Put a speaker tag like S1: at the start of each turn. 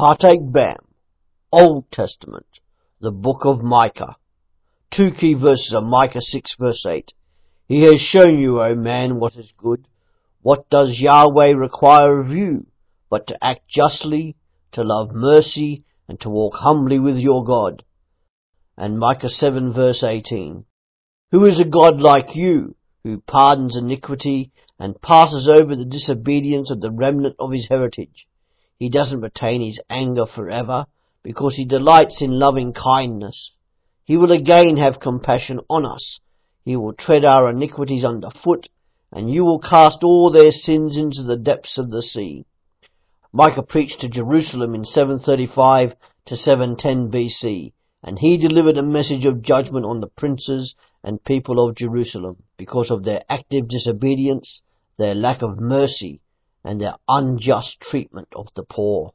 S1: Partake Bam, Old Testament, the book of Micah. Two key verses are Micah 6 verse 8. He has shown you, O man, what is good. What does Yahweh require of you? But to act justly, to love mercy, and to walk humbly with your God. And Micah 7 verse 18. Who is a God like you, who pardons iniquity and passes over the disobedience of the remnant of his heritage? He doesn't retain his anger forever, because he delights in loving kindness. He will again have compassion on us. He will tread our iniquities under foot, and you will cast all their sins into the depths of the sea. Micah preached to Jerusalem in 735 to 710 BC, and he delivered a message of judgment on the princes and people of Jerusalem because of their active disobedience, their lack of mercy, and their unjust treatment of the poor.